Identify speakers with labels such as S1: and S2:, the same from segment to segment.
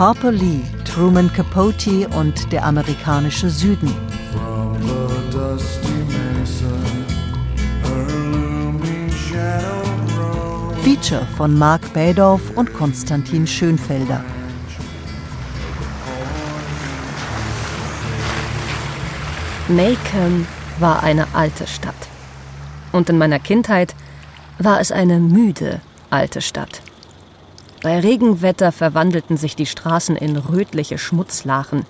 S1: Harper Lee, Truman Capote und der amerikanische Süden. Feature von Mark Badorf und Konstantin Schönfelder.
S2: Macon war eine alte Stadt. Und in meiner Kindheit war es eine müde alte Stadt. Bei Regenwetter verwandelten sich die Straßen in rötliche Schmutzlachen.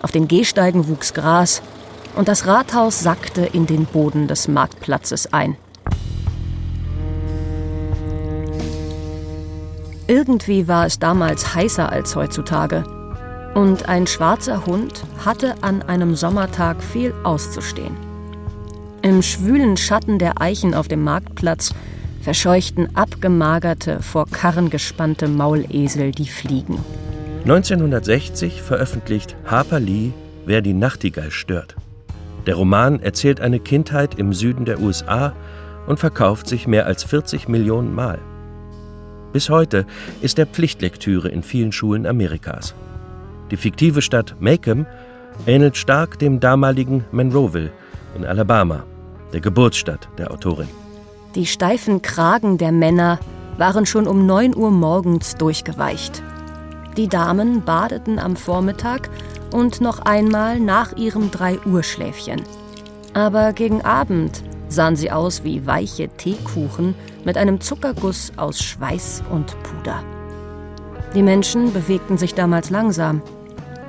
S2: Auf den Gehsteigen wuchs Gras und das Rathaus sackte in den Boden des Marktplatzes ein. Irgendwie war es damals heißer als heutzutage. Und ein schwarzer Hund hatte an einem Sommertag viel auszustehen. Im schwülen Schatten der Eichen auf dem Marktplatz verscheuchten abgemagerte, vor Karren gespannte Maulesel die Fliegen.
S3: 1960 veröffentlicht Harper Lee Wer die Nachtigall stört. Der Roman erzählt eine Kindheit im Süden der USA und verkauft sich mehr als 40 Millionen Mal. Bis heute ist er Pflichtlektüre in vielen Schulen Amerikas. Die fiktive Stadt Macomb ähnelt stark dem damaligen Monroeville in Alabama, der Geburtsstadt der Autorin.
S2: Die steifen Kragen der Männer waren schon um 9 Uhr morgens durchgeweicht. Die Damen badeten am Vormittag und noch einmal nach ihrem 3 Uhr Schläfchen. Aber gegen Abend sahen sie aus wie weiche Teekuchen mit einem Zuckerguss aus Schweiß und Puder. Die Menschen bewegten sich damals langsam.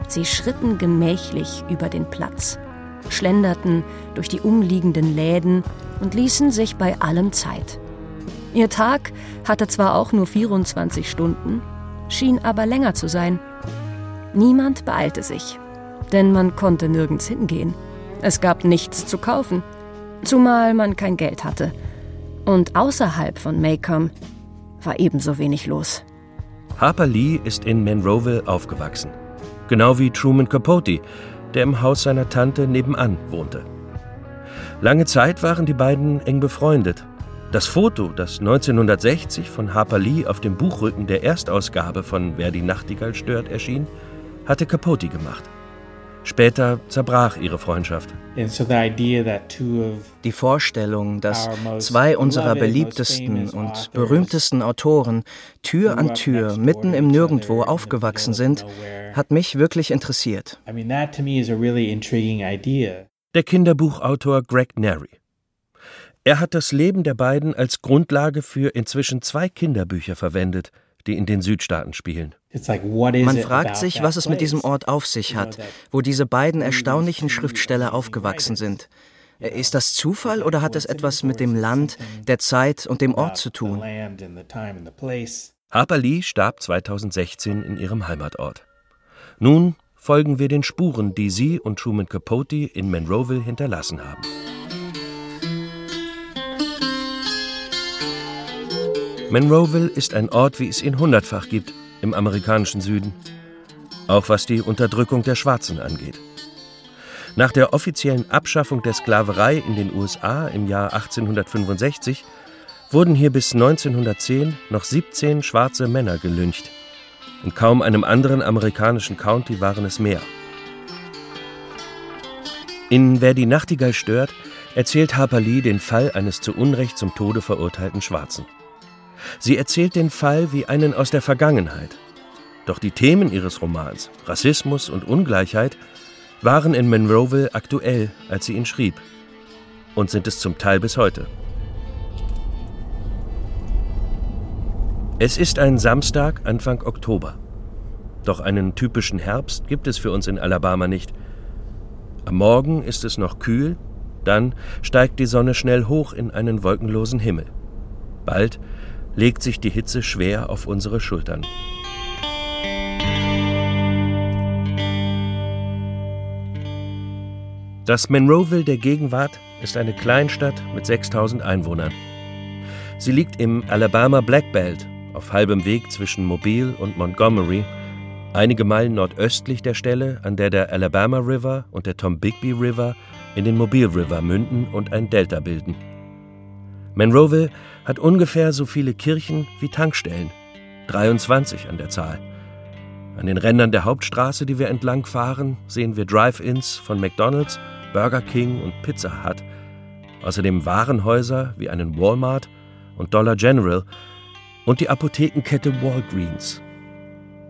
S2: Sie schritten gemächlich über den Platz, schlenderten durch die umliegenden Läden und ließen sich bei allem Zeit. Ihr Tag hatte zwar auch nur 24 Stunden, schien aber länger zu sein. Niemand beeilte sich, denn man konnte nirgends hingehen. Es gab nichts zu kaufen, zumal man kein Geld hatte. Und außerhalb von Macomb war ebenso wenig los.
S3: Harper Lee ist in Monroeville aufgewachsen. Genau wie Truman Capote, der im Haus seiner Tante nebenan wohnte. Lange Zeit waren die beiden eng befreundet. Das Foto, das 1960 von Harper Lee auf dem Buchrücken der Erstausgabe von Wer die Nachtigall stört erschien, hatte Capote gemacht. Später zerbrach ihre Freundschaft.
S4: Die Vorstellung, dass zwei unserer beliebtesten und berühmtesten Autoren Tür an Tür mitten im Nirgendwo aufgewachsen sind, hat mich wirklich interessiert.
S3: Der Kinderbuchautor Greg Neri. Er hat das Leben der beiden als Grundlage für inzwischen zwei Kinderbücher verwendet – die in den Südstaaten spielen.
S4: Man fragt sich, was es mit diesem Ort auf sich hat, wo diese beiden erstaunlichen Schriftsteller aufgewachsen sind. Ist das Zufall oder hat es etwas mit dem Land, der Zeit und dem Ort zu tun?
S3: Harper Lee starb 2016 in ihrem Heimatort. Nun folgen wir den Spuren, die sie und Truman Capote in Monroeville hinterlassen haben. Monroeville ist ein Ort, wie es ihn hundertfach gibt im amerikanischen Süden, auch was die Unterdrückung der Schwarzen angeht. Nach der offiziellen Abschaffung der Sklaverei in den USA im Jahr 1865 wurden hier bis 1910 noch 17 schwarze Männer gelyncht. In kaum einem anderen amerikanischen County waren es mehr. In Wer die Nachtigall stört, erzählt Harper Lee den Fall eines zu Unrecht zum Tode verurteilten Schwarzen. Sie erzählt den Fall wie einen aus der Vergangenheit. Doch die Themen ihres Romans, Rassismus und Ungleichheit, waren in Monroeville aktuell, als sie ihn schrieb. Und sind es zum Teil bis heute. Es ist ein Samstag, Anfang Oktober. Doch einen typischen Herbst gibt es für uns in Alabama nicht. Am Morgen ist es noch kühl, dann steigt die Sonne schnell hoch in einen wolkenlosen Himmel. Bald legt sich die Hitze schwer auf unsere Schultern. Das Monroeville der Gegenwart ist eine Kleinstadt mit 6000 Einwohnern. Sie liegt im Alabama Black Belt auf halbem Weg zwischen Mobile und Montgomery, einige Meilen nordöstlich der Stelle, an der der Alabama River und der Tombigbee River in den Mobile River münden und ein Delta bilden. Monroeville hat ungefähr so viele Kirchen wie Tankstellen, 23 an der Zahl. An den Rändern der Hauptstraße, die wir entlang fahren, sehen wir Drive-ins von McDonald's, Burger King und Pizza Hut. Außerdem Warenhäuser wie einen Walmart und Dollar General und die Apothekenkette Walgreens.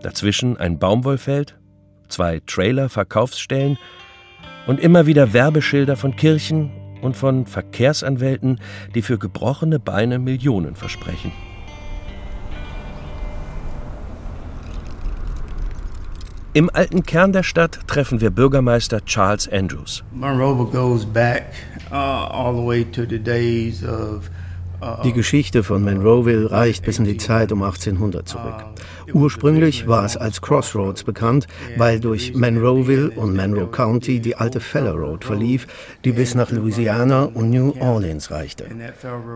S3: Dazwischen ein Baumwollfeld, zwei Trailer-Verkaufsstellen und immer wieder Werbeschilder von Kirchen und von Verkehrsanwälten, die für gebrochene Beine Millionen versprechen. Im alten Kern der Stadt treffen wir Bürgermeister Charles Andrews.
S5: Monrovia goes back uh, all the way to the days of
S6: die Geschichte von Monroeville reicht bis in die Zeit um 1800 zurück. Ursprünglich war es als Crossroads bekannt, weil durch Monroeville und Monroe County die alte Feller Road verlief, die bis nach Louisiana und New Orleans reichte.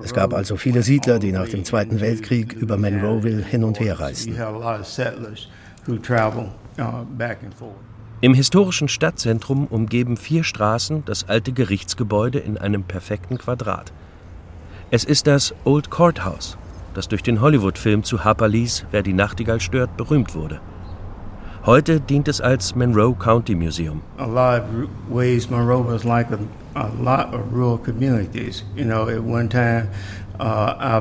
S6: Es gab also viele Siedler, die nach dem Zweiten Weltkrieg über Monroeville hin und her reisten.
S3: Uh, Im historischen Stadtzentrum umgeben vier Straßen das alte Gerichtsgebäude in einem perfekten Quadrat. Es ist das Old Courthouse, das durch den Hollywood-Film zu Harper Lees Wer die Nachtigall stört berühmt wurde. Heute dient es als Monroe County Museum.
S5: A lot of ways Monroe was like a, a lot of rural communities. You know, at one time
S6: Uh,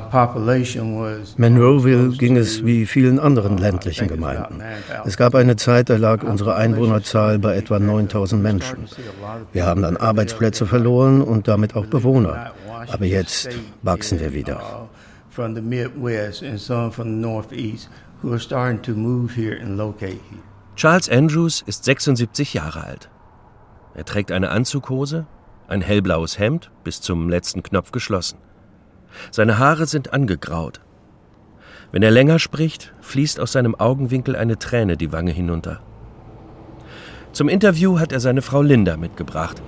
S6: Monroeville ging es wie vielen anderen ländlichen Gemeinden. Es gab eine Zeit, da lag unsere Einwohnerzahl bei etwa 9000 Menschen. Wir haben dann Arbeitsplätze verloren und damit auch Bewohner. Aber jetzt wachsen wir wieder.
S3: Charles Andrews ist 76 Jahre alt. Er trägt eine Anzughose, ein hellblaues Hemd, bis zum letzten Knopf geschlossen. Seine Haare sind angegraut. Wenn er länger spricht, fließt aus seinem Augenwinkel eine Träne die Wange hinunter. Zum Interview hat er seine Frau Linda mitgebracht.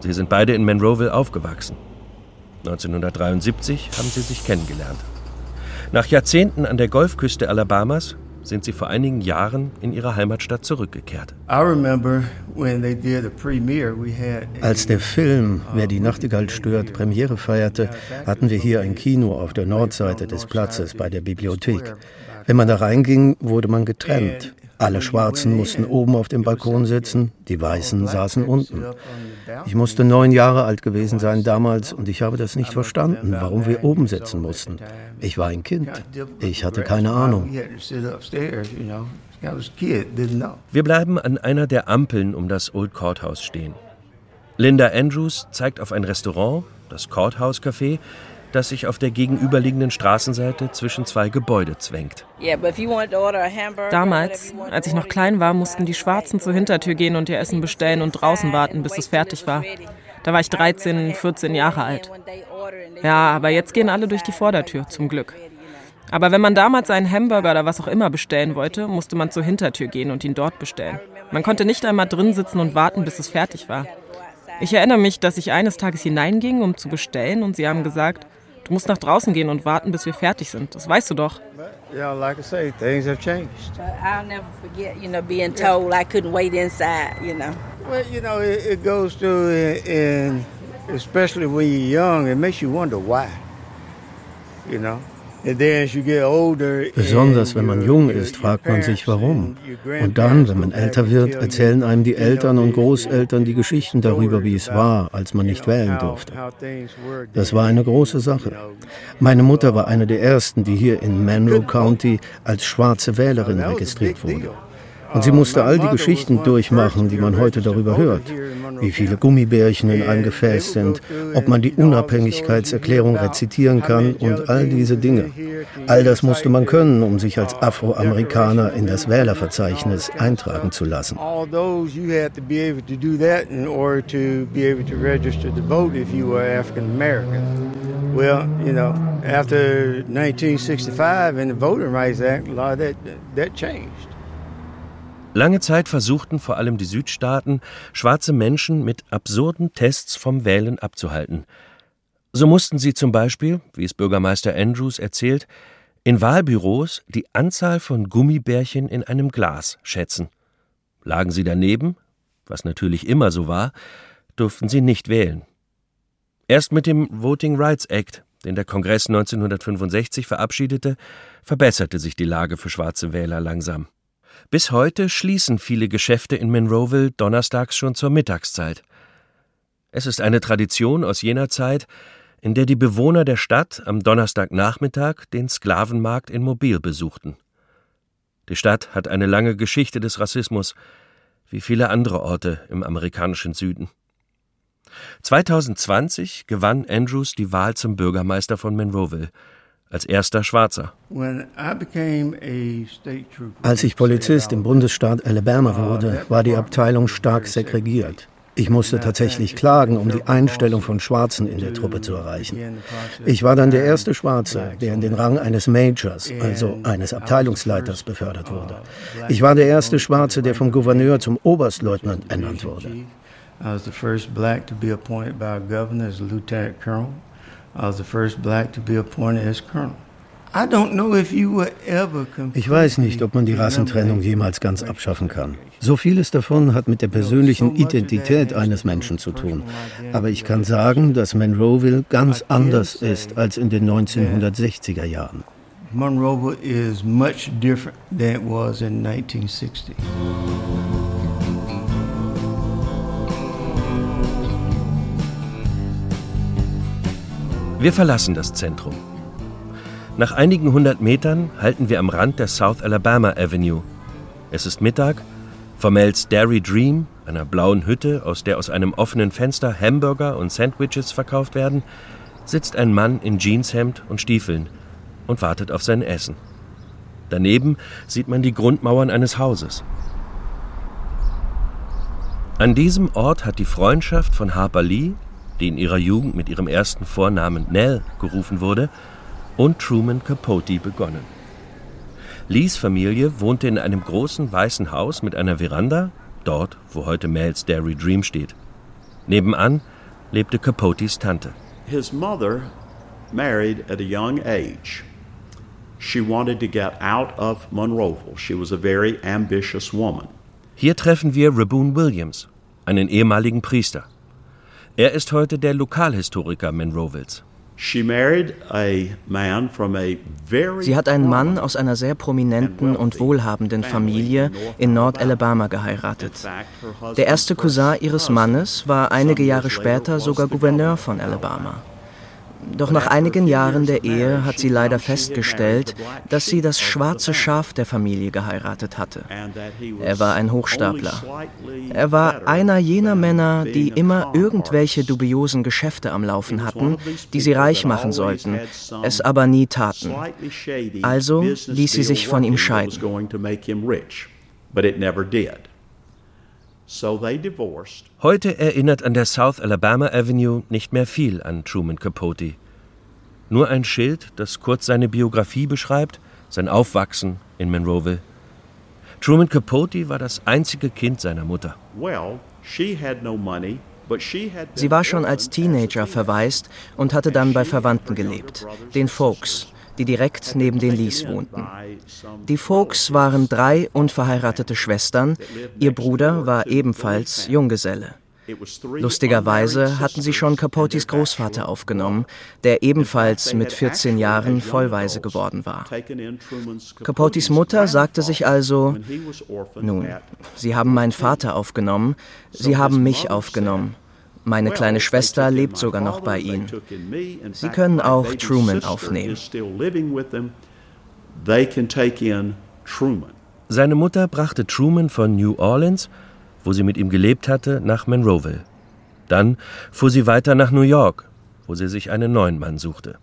S3: Sie sind beide in Monroeville aufgewachsen. 1973 haben sie sich kennengelernt. Nach Jahrzehnten an der Golfküste Alabamas sind sie vor einigen Jahren in ihre Heimatstadt zurückgekehrt.
S6: Als der Film Wer die Nachtigall stört Premiere feierte, hatten wir hier ein Kino auf der Nordseite des Platzes bei der Bibliothek. Wenn man da reinging, wurde man getrennt. Alle Schwarzen mussten oben auf dem Balkon sitzen, die Weißen saßen unten. Ich musste neun Jahre alt gewesen sein damals und ich habe das nicht verstanden, warum wir oben sitzen mussten. Ich war ein Kind. Ich hatte keine Ahnung.
S3: Wir bleiben an einer der Ampeln um das Old Courthouse stehen. Linda Andrews zeigt auf ein Restaurant, das Courthouse Café, das sich auf der gegenüberliegenden Straßenseite zwischen zwei Gebäude zwängt.
S7: Damals, als ich noch klein war, mussten die Schwarzen zur Hintertür gehen und ihr Essen bestellen und draußen warten, bis es fertig war. Da war ich 13, 14 Jahre alt. Ja, aber jetzt gehen alle durch die Vordertür, zum Glück. Aber wenn man damals einen Hamburger oder was auch immer bestellen wollte, musste man zur Hintertür gehen und ihn dort bestellen. Man konnte nicht einmal drin sitzen und warten, bis es fertig war. Ich erinnere mich, dass ich eines Tages hineinging, um zu bestellen, und sie haben gesagt, Du musst nach draußen gehen und warten, bis wir fertig sind. Das weißt du doch.
S5: Yeah, like I say, things have changed.
S8: I'll never forget, you know, being told I couldn't wait inside, you know.
S5: Well, you know, it, it goes through, and especially when you're young, it makes you wonder why. You know.
S6: Besonders wenn man jung ist, fragt man sich warum. Und dann, wenn man älter wird, erzählen einem die Eltern und Großeltern die Geschichten darüber, wie es war, als man nicht wählen durfte. Das war eine große Sache. Meine Mutter war eine der ersten, die hier in Monroe County als schwarze Wählerin registriert wurde. Und sie musste all die Geschichten durchmachen, die man heute darüber hört. Wie viele Gummibärchen in einem Gefäß sind, ob man die Unabhängigkeitserklärung rezitieren kann und all diese Dinge. All das musste man können, um sich als Afroamerikaner in das Wählerverzeichnis eintragen zu lassen.
S5: Well, you know, after 1965 and the Voting Rights Act, a lot of that, that changed.
S3: Lange Zeit versuchten vor allem die Südstaaten, schwarze Menschen mit absurden Tests vom Wählen abzuhalten. So mussten sie zum Beispiel, wie es Bürgermeister Andrews erzählt, in Wahlbüros die Anzahl von Gummibärchen in einem Glas schätzen. Lagen sie daneben, was natürlich immer so war, durften sie nicht wählen. Erst mit dem Voting Rights Act, den der Kongress 1965 verabschiedete, verbesserte sich die Lage für schwarze Wähler langsam. Bis heute schließen viele Geschäfte in Monroeville donnerstags schon zur Mittagszeit. Es ist eine Tradition aus jener Zeit, in der die Bewohner der Stadt am Donnerstagnachmittag den Sklavenmarkt in Mobil besuchten. Die Stadt hat eine lange Geschichte des Rassismus, wie viele andere Orte im amerikanischen Süden. 2020 gewann Andrews die Wahl zum Bürgermeister von Monroeville als erster Schwarzer.
S6: Als ich Polizist im Bundesstaat Alabama wurde, war die Abteilung stark segregiert. Ich musste tatsächlich klagen, um die Einstellung von Schwarzen in der Truppe zu erreichen. Ich war dann der erste Schwarze, der in den Rang eines Majors, also eines Abteilungsleiters, befördert wurde. Ich war der erste Schwarze, der vom Gouverneur zum Oberstleutnant ernannt wurde. I was the first black to be appointed by a governor as a lieutenant colonel. Ich weiß nicht, ob man die Rassentrennung jemals ganz abschaffen kann. So vieles davon hat mit der persönlichen Identität eines Menschen zu tun. Aber ich kann sagen, dass Monroeville ganz anders ist als in den 1960er Jahren. Monroeville is much different than it was in 1960.
S3: Wir verlassen das Zentrum. Nach einigen hundert Metern halten wir am Rand der South Alabama Avenue. Es ist Mittag. Vor Mel's Dairy Dream, einer blauen Hütte, aus der aus einem offenen Fenster Hamburger und Sandwiches verkauft werden, sitzt ein Mann in Jeanshemd und Stiefeln und wartet auf sein Essen. Daneben sieht man die Grundmauern eines Hauses. An diesem Ort hat die Freundschaft von Harper Lee, die in ihrer Jugend mit ihrem ersten Vornamen Nell gerufen wurde, und Truman Capote begonnen. Lees Familie wohnte in einem großen weißen Haus mit einer Veranda, dort, wo heute Mel's Dairy Dream steht. Nebenan lebte Capotes Tante.
S9: His mother married at a young age. She wanted to get out of Monroeville. She was a very ambitious woman.
S3: Hier treffen wir Raboon Williams, einen ehemaligen Priester. Er ist heute der Lokalhistoriker Monroevilles.
S4: Sie hat einen Mann aus einer sehr prominenten und wohlhabenden Familie in Nord-Alabama geheiratet. Der erste Cousin ihres Mannes war einige Jahre später sogar Gouverneur von Alabama. Doch nach einigen Jahren der Ehe hat sie leider festgestellt, dass sie das schwarze Schaf der Familie geheiratet hatte. Er war ein Hochstapler. Er war einer jener Männer, die immer irgendwelche dubiosen Geschäfte am Laufen hatten, die sie reich machen sollten, es aber nie taten. Also ließ sie sich von ihm scheiden.
S3: Heute erinnert an der South Alabama Avenue nicht mehr viel an Truman Capote. Nur ein Schild, das kurz seine Biografie beschreibt, sein Aufwachsen in Monroeville. Truman Capote war das einzige Kind seiner Mutter.
S4: Sie war schon als Teenager verwaist und hatte dann bei Verwandten gelebt, den Folks, die direkt neben den Lees wohnten. Die Folks waren drei unverheiratete Schwestern, ihr Bruder war ebenfalls Junggeselle. Lustigerweise hatten sie schon Capotis Großvater aufgenommen, der ebenfalls mit 14 Jahren vollweise geworden war. Capotis Mutter sagte sich also, nun, Sie haben meinen Vater aufgenommen, Sie haben mich aufgenommen. Meine kleine Schwester lebt sogar noch bei ihnen. Sie können auch Truman aufnehmen.
S3: Seine Mutter brachte Truman von New Orleans, wo sie mit ihm gelebt hatte, nach Monroeville. Dann fuhr sie weiter nach New York, wo sie sich einen neuen Mann suchte.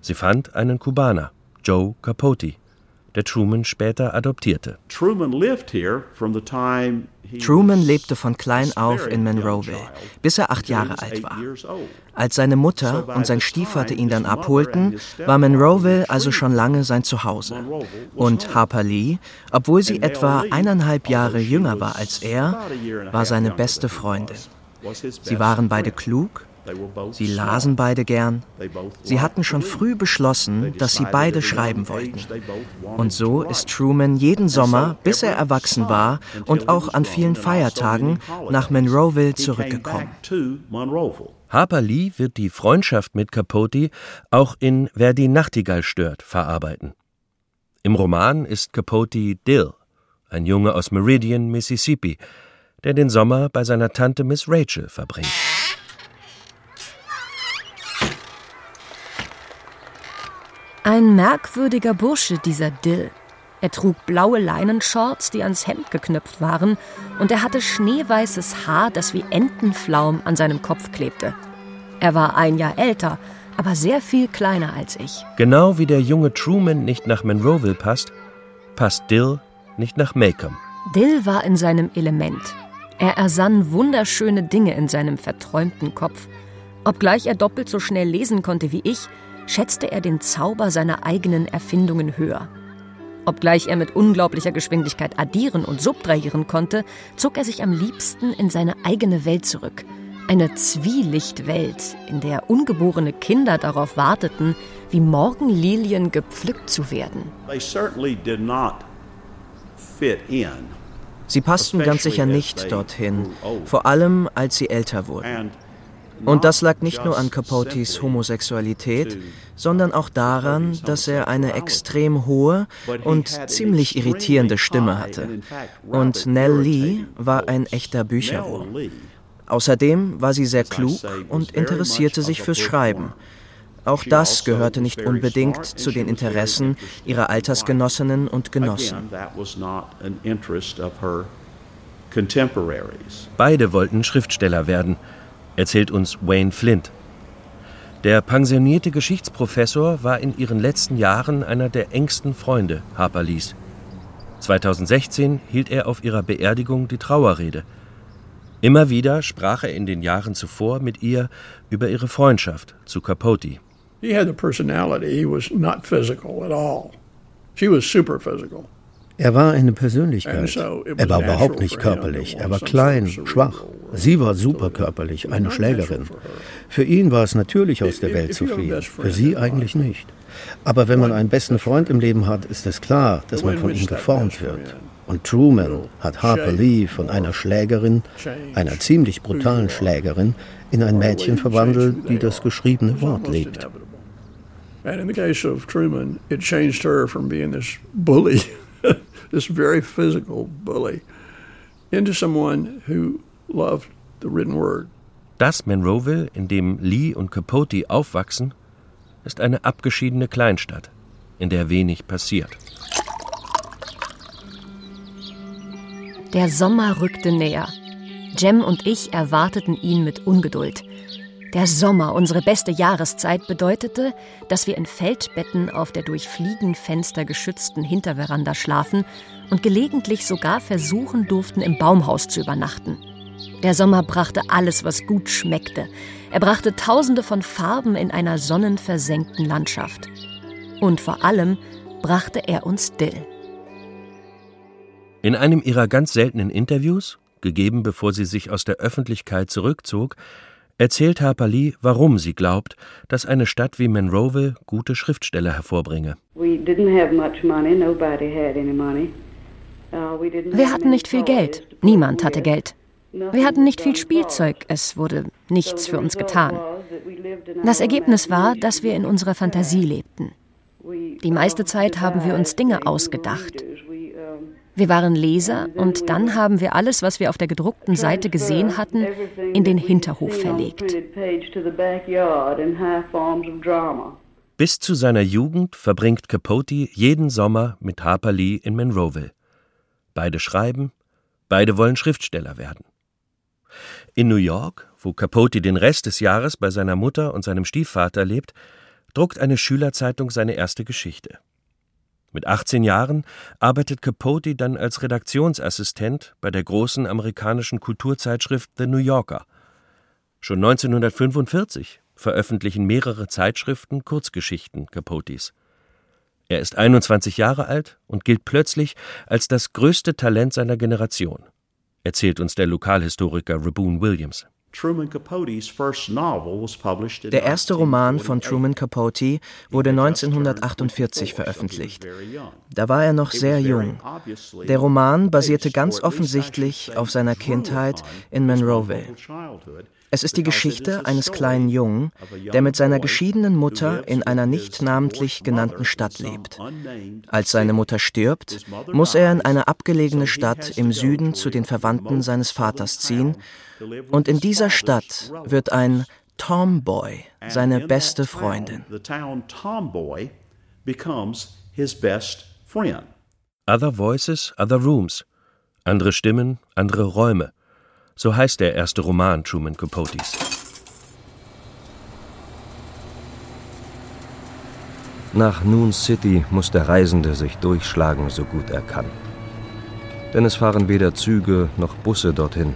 S3: Sie fand einen Kubaner, Joe Capote, der Truman später adoptierte.
S4: Truman lived here from the time Truman lebte von klein auf in Monroeville, bis er acht Jahre alt war. Als seine Mutter und sein Stiefvater ihn dann abholten, war Monroeville also schon lange sein Zuhause. Und Harper Lee, obwohl sie etwa eineinhalb Jahre jünger war als er, war seine beste Freundin. Sie waren beide klug, Sie lasen beide gern. Sie hatten schon früh beschlossen, dass sie beide schreiben wollten. Und so ist Truman jeden Sommer, bis er erwachsen war und auch an vielen Feiertagen, nach Monroeville zurückgekommen.
S3: Harper Lee wird die Freundschaft mit Capote auch in Wer die Nachtigall stört verarbeiten. Im Roman ist Capote Dill, ein Junge aus Meridian, Mississippi, der den Sommer bei seiner Tante Miss Rachel verbringt.
S2: Ein merkwürdiger Bursche, dieser Dill. Er trug blaue Leinenshorts, die ans Hemd geknöpft waren, und er hatte schneeweißes Haar, das wie Entenflaum an seinem Kopf klebte. Er war ein Jahr älter, aber sehr viel kleiner als ich.
S3: Genau wie der junge Truman nicht nach Monroeville passt, passt Dill nicht nach Macomb.
S2: Dill war in seinem Element. Er ersann wunderschöne Dinge in seinem verträumten Kopf. Obgleich er doppelt so schnell lesen konnte wie ich, schätzte er den Zauber seiner eigenen Erfindungen höher. Obgleich er mit unglaublicher Geschwindigkeit addieren und subtrahieren konnte, zog er sich am liebsten in seine eigene Welt zurück. Eine Zwielichtwelt, in der ungeborene Kinder darauf warteten, wie Morgenlilien gepflückt zu werden.
S4: Sie passten ganz sicher nicht dorthin, vor allem als sie älter wurden. Und das lag nicht nur an Capotis Homosexualität, sondern auch daran, dass er eine extrem hohe und ziemlich irritierende Stimme hatte. Und Nell Lee war ein echter Bücherwurm. Außerdem war sie sehr klug und interessierte sich fürs Schreiben. Auch das gehörte nicht unbedingt zu den Interessen ihrer Altersgenossinnen und Genossen.
S3: Beide wollten Schriftsteller werden erzählt uns Wayne Flint. Der pensionierte Geschichtsprofessor war in ihren letzten Jahren einer der engsten Freunde Harper Lees. 2016 hielt er auf ihrer Beerdigung die Trauerrede. Immer wieder sprach er in den Jahren zuvor mit ihr über ihre Freundschaft zu Capote. He had a personality. He was not physical at all.
S6: She was super physical. Er war eine Persönlichkeit. Er war überhaupt nicht körperlich. Er war klein, schwach. Sie war super körperlich, eine Schlägerin. Für ihn war es natürlich, aus der Welt zu fliehen. Für sie eigentlich nicht. Aber wenn man einen besten Freund im Leben hat, ist es klar, dass man von ihm geformt wird. Und Truman hat Harper Lee von einer Schlägerin, einer ziemlich brutalen Schlägerin, in ein Mädchen verwandelt, die das geschriebene Wort liebt. And in the case of Truman, it changed her from being this bully this very physical bully, into someone who loved the written word.
S3: Das Monroeville, in dem Lee und Capote aufwachsen, ist eine abgeschiedene Kleinstadt, in der wenig passiert.
S2: Der Sommer rückte näher. Jem und ich erwarteten ihn mit Ungeduld. Der Sommer, unsere beste Jahreszeit, bedeutete, dass wir in Feldbetten auf der durch Fliegenfenster geschützten Hinterveranda schlafen und gelegentlich sogar versuchen durften, im Baumhaus zu übernachten. Der Sommer brachte alles, was gut schmeckte. Er brachte Tausende von Farben in einer sonnenversenkten Landschaft. Und vor allem brachte er uns Dill.
S3: In einem ihrer ganz seltenen Interviews, gegeben bevor sie sich aus der Öffentlichkeit zurückzog, erzählt Harper Lee, warum sie glaubt, dass eine Stadt wie Monroeville gute Schriftsteller hervorbringe.
S2: Uh, Wir hatten nicht viel Geld. Niemand hatte Geld. Wir hatten nicht viel Spielzeug. Es wurde nichts für uns getan. Das Ergebnis war, dass wir in unserer Fantasie lebten. Die meiste Zeit haben wir uns Dinge ausgedacht. Wir waren Leser und dann haben wir alles, was wir auf der gedruckten Seite gesehen hatten, in den Hinterhof verlegt.
S3: Bis zu seiner Jugend verbringt Capote jeden Sommer mit Harper Lee in Monroeville. Beide schreiben, beide wollen Schriftsteller werden. In New York, wo Capote den Rest des Jahres bei seiner Mutter und seinem Stiefvater lebt, druckt eine Schülerzeitung seine erste Geschichte. Mit 18 Jahren arbeitet Capote dann als Redaktionsassistent bei der großen amerikanischen Kulturzeitschrift The New Yorker. Schon 1945 veröffentlichen mehrere Zeitschriften Kurzgeschichten Capotes. Er ist 21 Jahre alt und gilt plötzlich als das größte Talent seiner Generation, erzählt uns der Lokalhistoriker Raboon Williams.
S4: Der erste Roman von Truman Capote wurde 1948 veröffentlicht. Da war er noch sehr jung. Der Roman basierte ganz offensichtlich auf seiner Kindheit in Monroeville. Es ist die Geschichte eines kleinen Jungen, der mit seiner geschiedenen Mutter in einer nicht namentlich genannten Stadt lebt. Als seine Mutter stirbt, muss er in eine abgelegene Stadt im Süden zu den Verwandten seines Vaters ziehen, und in dieser Stadt wird ein Tomboy seine beste Freundin.
S3: Other Voices, Other Rooms. Andere Stimmen, andere Räume. So heißt der erste Roman Truman Capotes.
S10: Nach Noon City muss der Reisende sich durchschlagen, so gut er kann. Denn es fahren weder Züge noch Busse dorthin.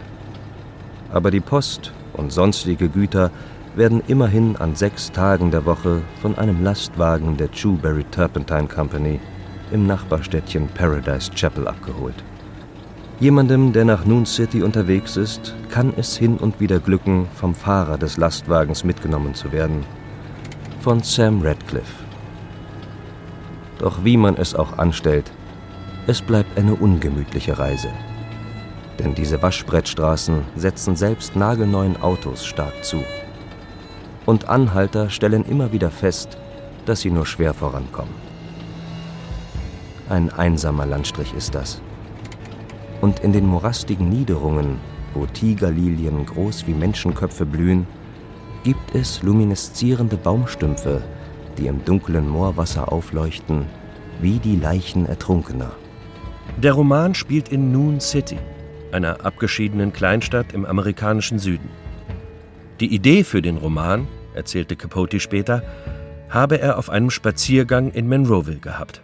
S10: Aber die Post und sonstige Güter werden immerhin an sechs Tagen der Woche von einem Lastwagen der Chewberry Turpentine Company im Nachbarstädtchen Paradise Chapel abgeholt. Jemandem, der nach Noon City unterwegs ist, kann es hin und wieder glücken, vom Fahrer des Lastwagens mitgenommen zu werden. Von Sam Radcliffe. Doch wie man es auch anstellt, es bleibt eine ungemütliche Reise. Denn diese Waschbrettstraßen setzen selbst nagelneuen Autos stark zu. Und Anhalter stellen immer wieder fest, dass sie nur schwer vorankommen. Ein einsamer Landstrich ist das und in den morastigen Niederungen, wo Tigerlilien groß wie Menschenköpfe blühen, gibt es lumineszierende Baumstümpfe, die im dunklen Moorwasser aufleuchten, wie die Leichen Ertrunkener.
S3: Der Roman spielt in Noon City, einer abgeschiedenen Kleinstadt im amerikanischen Süden. Die Idee für den Roman, erzählte Capote später, habe er auf einem Spaziergang in Monroeville gehabt.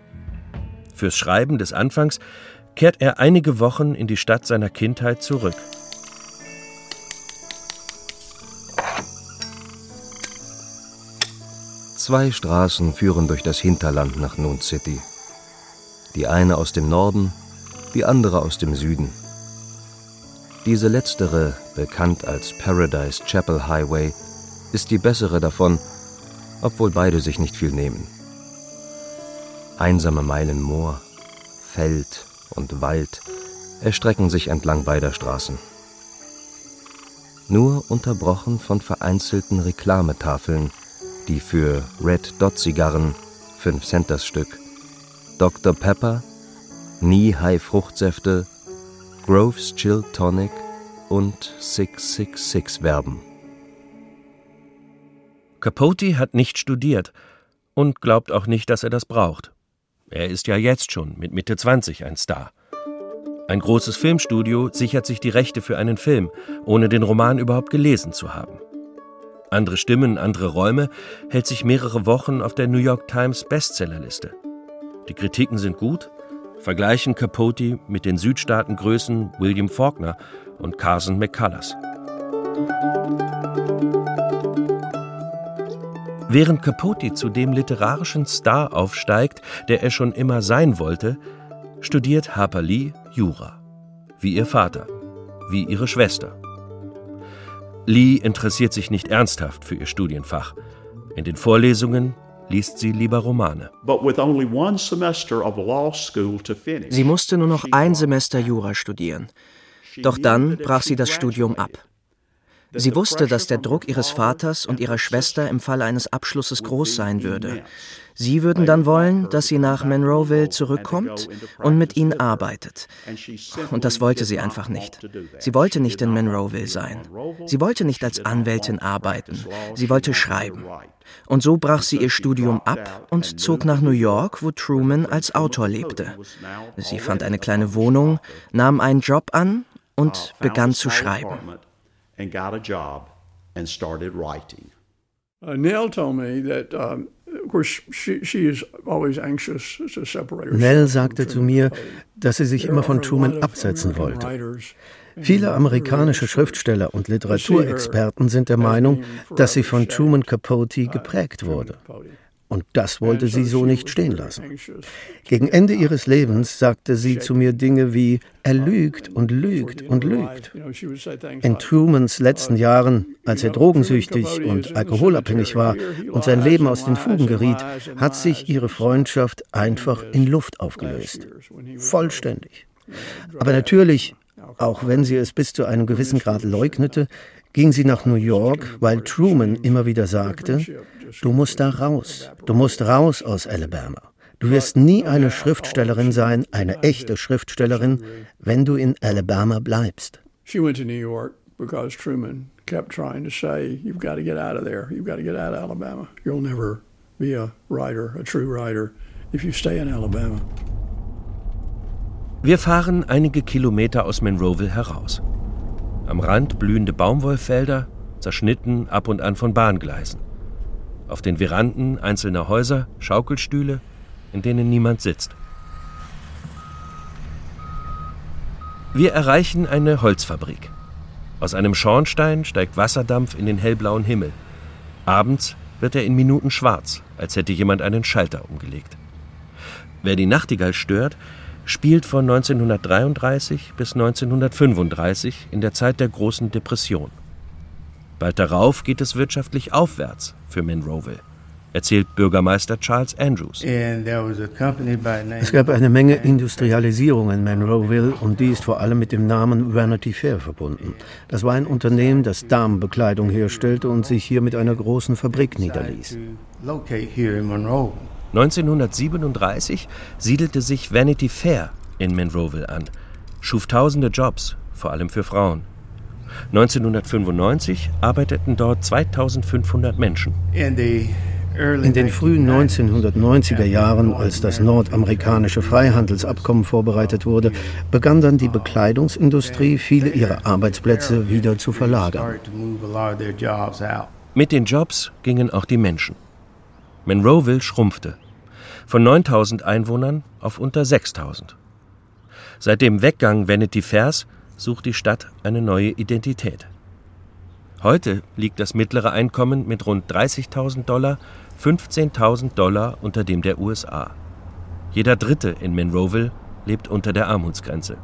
S3: Fürs Schreiben des Anfangs kehrt er einige Wochen in die Stadt seiner Kindheit zurück.
S10: Zwei Straßen führen durch das Hinterland nach Noon City. Die eine aus dem Norden, die andere aus dem Süden. Diese letztere, bekannt als Paradise Chapel Highway, ist die bessere davon, obwohl beide sich nicht viel nehmen. Einsame Meilen Moor, Feld, und Wald erstrecken sich entlang beider Straßen. Nur unterbrochen von vereinzelten Reklametafeln, die für Red Dot Zigarren, 5 Cent das Stück, Dr. Pepper, Knee High Fruchtsäfte, Groves Chill Tonic und 666 werben.
S3: Capote hat nicht studiert und glaubt auch nicht, dass er das braucht. Er ist ja jetzt schon mit Mitte 20 ein Star. Ein großes Filmstudio sichert sich die Rechte für einen Film, ohne den Roman überhaupt gelesen zu haben. Andere Stimmen, andere Räume hält sich mehrere Wochen auf der New York Times Bestsellerliste. Die Kritiken sind gut, vergleichen Capote mit den Südstaatengrößen William Faulkner und Carson McCullers. Während Capote zu dem literarischen Star aufsteigt, der er schon immer sein wollte, studiert Harper Lee Jura. Wie ihr Vater, wie ihre Schwester. Lee interessiert sich nicht ernsthaft für ihr Studienfach. In den Vorlesungen liest sie lieber Romane.
S4: Sie musste nur noch ein Semester Jura studieren. Doch dann brach sie das Studium ab. Sie wusste, dass der Druck ihres Vaters und ihrer Schwester im Falle eines Abschlusses groß sein würde. Sie würden dann wollen, dass sie nach Monroeville zurückkommt und mit ihnen arbeitet. Und das wollte sie einfach nicht. Sie wollte nicht in Monroeville sein. Sie wollte nicht als Anwältin arbeiten. Sie wollte schreiben. Und so brach sie ihr Studium ab und zog nach New York, wo Truman als Autor lebte. Sie fand eine kleine Wohnung, nahm einen Job an und begann zu schreiben and got a job and started writing.
S6: Uh, Nell told me that um, Nell sagte zu mir, dass sie sich immer von Truman absetzen wollte. Viele amerikanische Schriftsteller und Literaturexperten sind der Meinung, dass sie von Truman Capote geprägt wurde. Und das wollte sie so nicht stehen lassen. Gegen Ende ihres Lebens sagte sie zu mir Dinge wie, er lügt und lügt und lügt. In Trumans letzten Jahren, als er drogensüchtig und alkoholabhängig war und sein Leben aus den Fugen geriet, hat sich ihre Freundschaft einfach in Luft aufgelöst. Vollständig. Aber natürlich, auch wenn sie es bis zu einem gewissen Grad leugnete, ging sie nach New York, weil Truman immer wieder sagte, du musst da raus, du musst raus aus Alabama. Du wirst nie eine Schriftstellerin sein, eine echte Schriftstellerin, wenn du in Alabama bleibst.
S11: She went to New York because Truman kept trying to say, you've got to get out of there, you've got to get out of Alabama. You'll never be a writer, a true writer, if you stay in Alabama.
S3: Wir fahren einige Kilometer aus Monroeville heraus. Am Rand blühende Baumwollfelder, zerschnitten ab und an von Bahngleisen. Auf den Veranden einzelner Häuser Schaukelstühle, in denen niemand sitzt. Wir erreichen eine Holzfabrik. Aus einem Schornstein steigt Wasserdampf in den hellblauen Himmel. Abends wird er in Minuten schwarz, als hätte jemand einen Schalter umgelegt. Wer die Nachtigall stört, spielt von 1933 bis 1935 in der Zeit der großen Depression. Bald darauf geht es wirtschaftlich aufwärts für Monroeville, erzählt Bürgermeister Charles Andrews.
S6: Es gab eine Menge Industrialisierung in Monroeville und die ist vor allem mit dem Namen Vanity Fair verbunden. Das war ein Unternehmen, das Damenbekleidung herstellte und sich hier mit einer großen Fabrik niederließ.
S3: 1937 siedelte sich Vanity Fair in Monroeville an, schuf tausende Jobs, vor allem für Frauen. 1995 arbeiteten dort 2500 Menschen.
S6: In den frühen 1990er Jahren, als das nordamerikanische Freihandelsabkommen vorbereitet wurde, begann dann die Bekleidungsindustrie, viele ihrer Arbeitsplätze wieder zu verlagern.
S3: Mit den Jobs gingen auch die Menschen. Monroeville schrumpfte. Von 9000 Einwohnern auf unter 6000. Seit dem Weggang Vanity Fairs sucht die Stadt eine neue Identität. Heute liegt das mittlere Einkommen mit rund 30.000 Dollar 15.000 Dollar unter dem der USA. Jeder Dritte in Monroeville lebt unter der Armutsgrenze.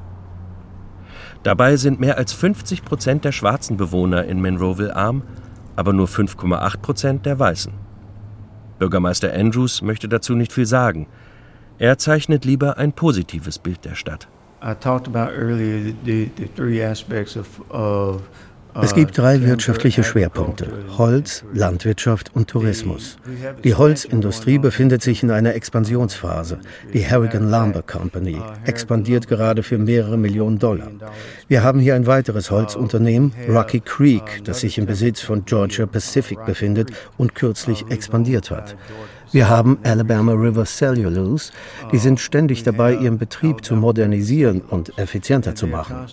S3: Dabei sind mehr als 50 Prozent der schwarzen Bewohner in Monroeville arm, aber nur 5,8 Prozent der Weißen. Bürgermeister Andrews möchte dazu nicht viel sagen. Er zeichnet lieber ein positives Bild der Stadt.
S6: Es gibt drei wirtschaftliche Schwerpunkte, Holz, Landwirtschaft und Tourismus. Die Holzindustrie befindet sich in einer Expansionsphase. Die Harrigan Lumber Company expandiert gerade für mehrere Millionen Dollar. Wir haben hier ein weiteres Holzunternehmen, Rocky Creek, das sich im Besitz von Georgia Pacific befindet und kürzlich expandiert hat. Wir haben Alabama River Cellulose, die sind ständig dabei, ihren Betrieb zu modernisieren und effizienter zu machen.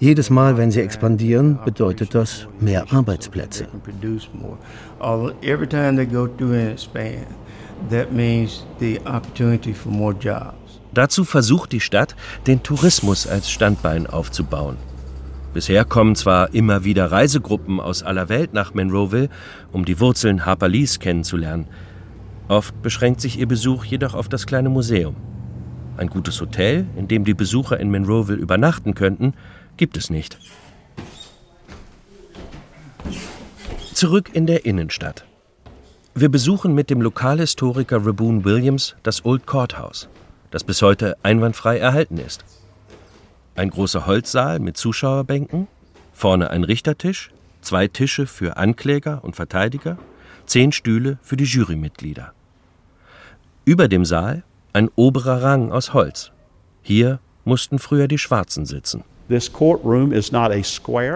S6: Jedes Mal, wenn sie expandieren, bedeutet das mehr Arbeitsplätze.
S3: Dazu versucht die Stadt, den Tourismus als Standbein aufzubauen. Bisher kommen zwar immer wieder Reisegruppen aus aller Welt nach Monroeville, um die Wurzeln Harper Lees kennenzulernen. Oft beschränkt sich ihr Besuch jedoch auf das kleine Museum. Ein gutes Hotel, in dem die Besucher in Monroeville übernachten könnten, gibt es nicht. Zurück in der Innenstadt. Wir besuchen mit dem Lokalhistoriker Raboon Williams das Old Courthouse, das bis heute einwandfrei erhalten ist. Ein großer Holzsaal mit Zuschauerbänken, vorne ein Richtertisch, zwei Tische für Ankläger und Verteidiger, zehn Stühle für die Jurymitglieder. Über dem Saal ein oberer Rang aus Holz. Hier mussten früher die Schwarzen sitzen.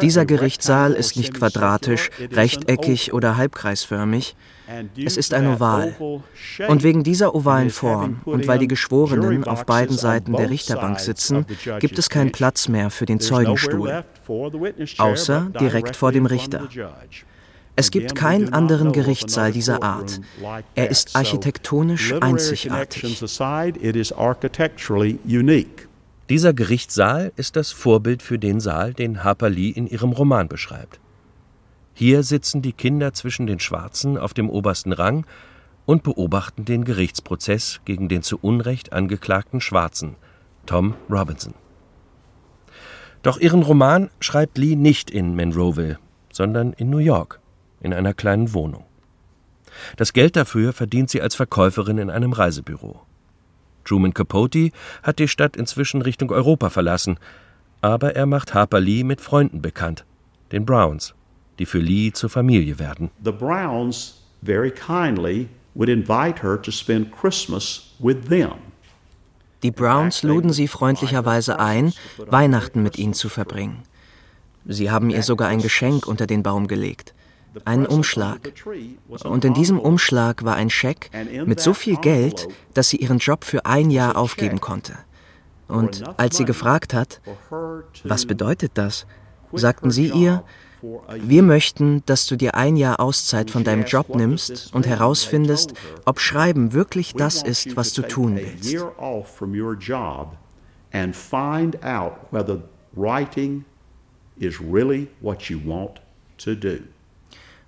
S4: Dieser Gerichtssaal ist nicht quadratisch, rechteckig oder halbkreisförmig. Es ist ein Oval. Und wegen dieser ovalen Form und weil die Geschworenen auf beiden Seiten der Richterbank sitzen, gibt es keinen Platz mehr für den Zeugenstuhl, außer direkt vor dem Richter. Es gibt keinen anderen Gerichtssaal dieser Art. Er ist architektonisch einzigartig.
S3: Dieser Gerichtssaal ist das Vorbild für den Saal, den Harper Lee in ihrem Roman beschreibt. Hier sitzen die Kinder zwischen den Schwarzen auf dem obersten Rang und beobachten den Gerichtsprozess gegen den zu Unrecht angeklagten Schwarzen, Tom Robinson. Doch ihren Roman schreibt Lee nicht in Monroeville, sondern in New York, in einer kleinen Wohnung. Das Geld dafür verdient sie als Verkäuferin in einem Reisebüro. Truman Capote hat die Stadt inzwischen Richtung Europa verlassen, aber er macht Harper Lee mit Freunden bekannt, den Browns. die für Lee zur Familie werden.
S9: The Browns very kindly would invite her to spend Christmas with them.
S4: Die Browns luden sie freundlicherweise ein, Weihnachten mit ihnen zu verbringen. Sie haben ihr sogar ein Geschenk unter den Baum gelegt, einen Umschlag. Und in diesem Umschlag war ein Scheck mit so viel Geld, dass sie ihren Job für ein Jahr aufgeben konnte. Und als sie gefragt hat, was bedeutet das, sagten sie ihr, wir möchten, dass du dir ein Jahr Auszeit von deinem Job nimmst und herausfindest, ob Schreiben wirklich das ist, was du tun willst.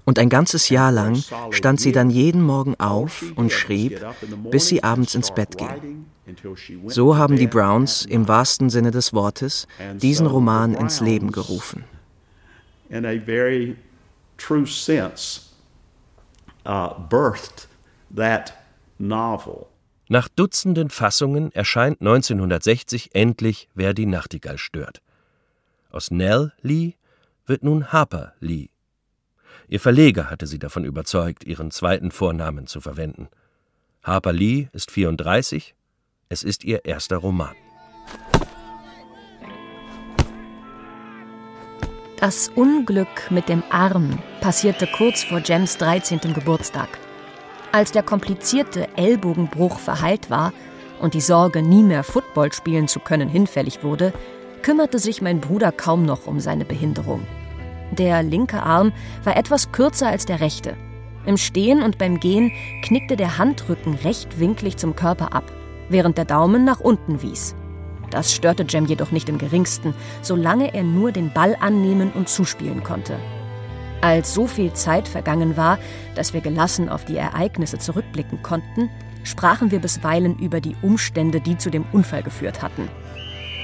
S4: Und ein ganzes Jahr lang stand sie dann jeden Morgen auf und schrieb, bis sie abends ins Bett ging. So haben die Browns im wahrsten Sinne des Wortes diesen Roman ins Leben gerufen
S9: in a very true sense, uh, birthed that novel.
S3: Nach Dutzenden Fassungen erscheint 1960 endlich Wer die Nachtigall stört. Aus Nell Lee wird nun Harper Lee. Ihr Verleger hatte sie davon überzeugt, ihren zweiten Vornamen zu verwenden. Harper Lee ist 34, es ist ihr erster Roman.
S2: Das Unglück mit dem Arm passierte kurz vor Jems 13. Geburtstag. Als der komplizierte Ellbogenbruch verheilt war und die Sorge, nie mehr Football spielen zu können, hinfällig wurde, kümmerte sich mein Bruder kaum noch um seine Behinderung. Der linke Arm war etwas kürzer als der rechte. Im Stehen und beim Gehen knickte der Handrücken rechtwinklig zum Körper ab, während der Daumen nach unten wies. Das störte Jem jedoch nicht im geringsten, solange er nur den Ball annehmen und zuspielen konnte. Als so viel Zeit vergangen war, dass wir gelassen auf die Ereignisse zurückblicken konnten, sprachen wir bisweilen über die Umstände, die zu dem Unfall geführt hatten.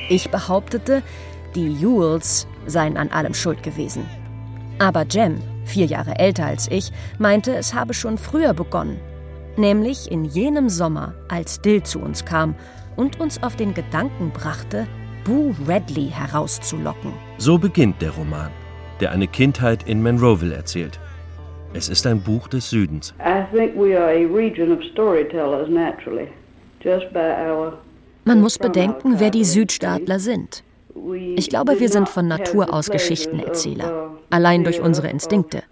S2: Ich behauptete, die Ewells seien an allem schuld gewesen. Aber Jem, vier Jahre älter als ich, meinte, es habe schon früher begonnen. Nämlich in jenem Sommer, als Dill zu uns kam und uns auf den Gedanken brachte, Boo Radley herauszulocken.
S3: So beginnt der Roman, der eine Kindheit in Monroeville erzählt. Es ist ein Buch des Südens.
S2: Man muss bedenken, wer die Südstaatler sind. Ich glaube, wir sind von Natur aus Geschichtenerzähler, allein durch unsere Instinkte.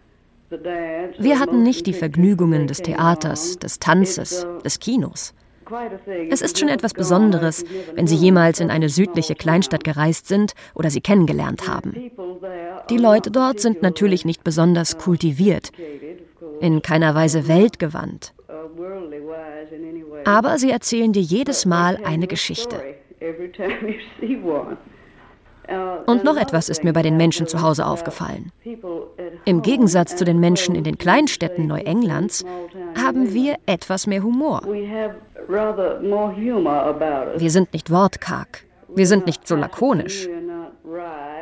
S2: Wir hatten nicht die Vergnügungen des Theaters, des Tanzes, des Kinos. Es ist schon etwas Besonderes, wenn Sie jemals in eine südliche Kleinstadt gereist sind oder sie kennengelernt haben. Die Leute dort sind natürlich nicht besonders kultiviert, in keiner Weise weltgewandt. Aber sie erzählen dir jedes Mal eine Geschichte. Und noch etwas ist mir bei den Menschen zu Hause aufgefallen. Im Gegensatz zu den Menschen in den Kleinstädten Neuenglands haben wir etwas mehr Humor. Wir sind nicht wortkarg. Wir sind nicht so lakonisch.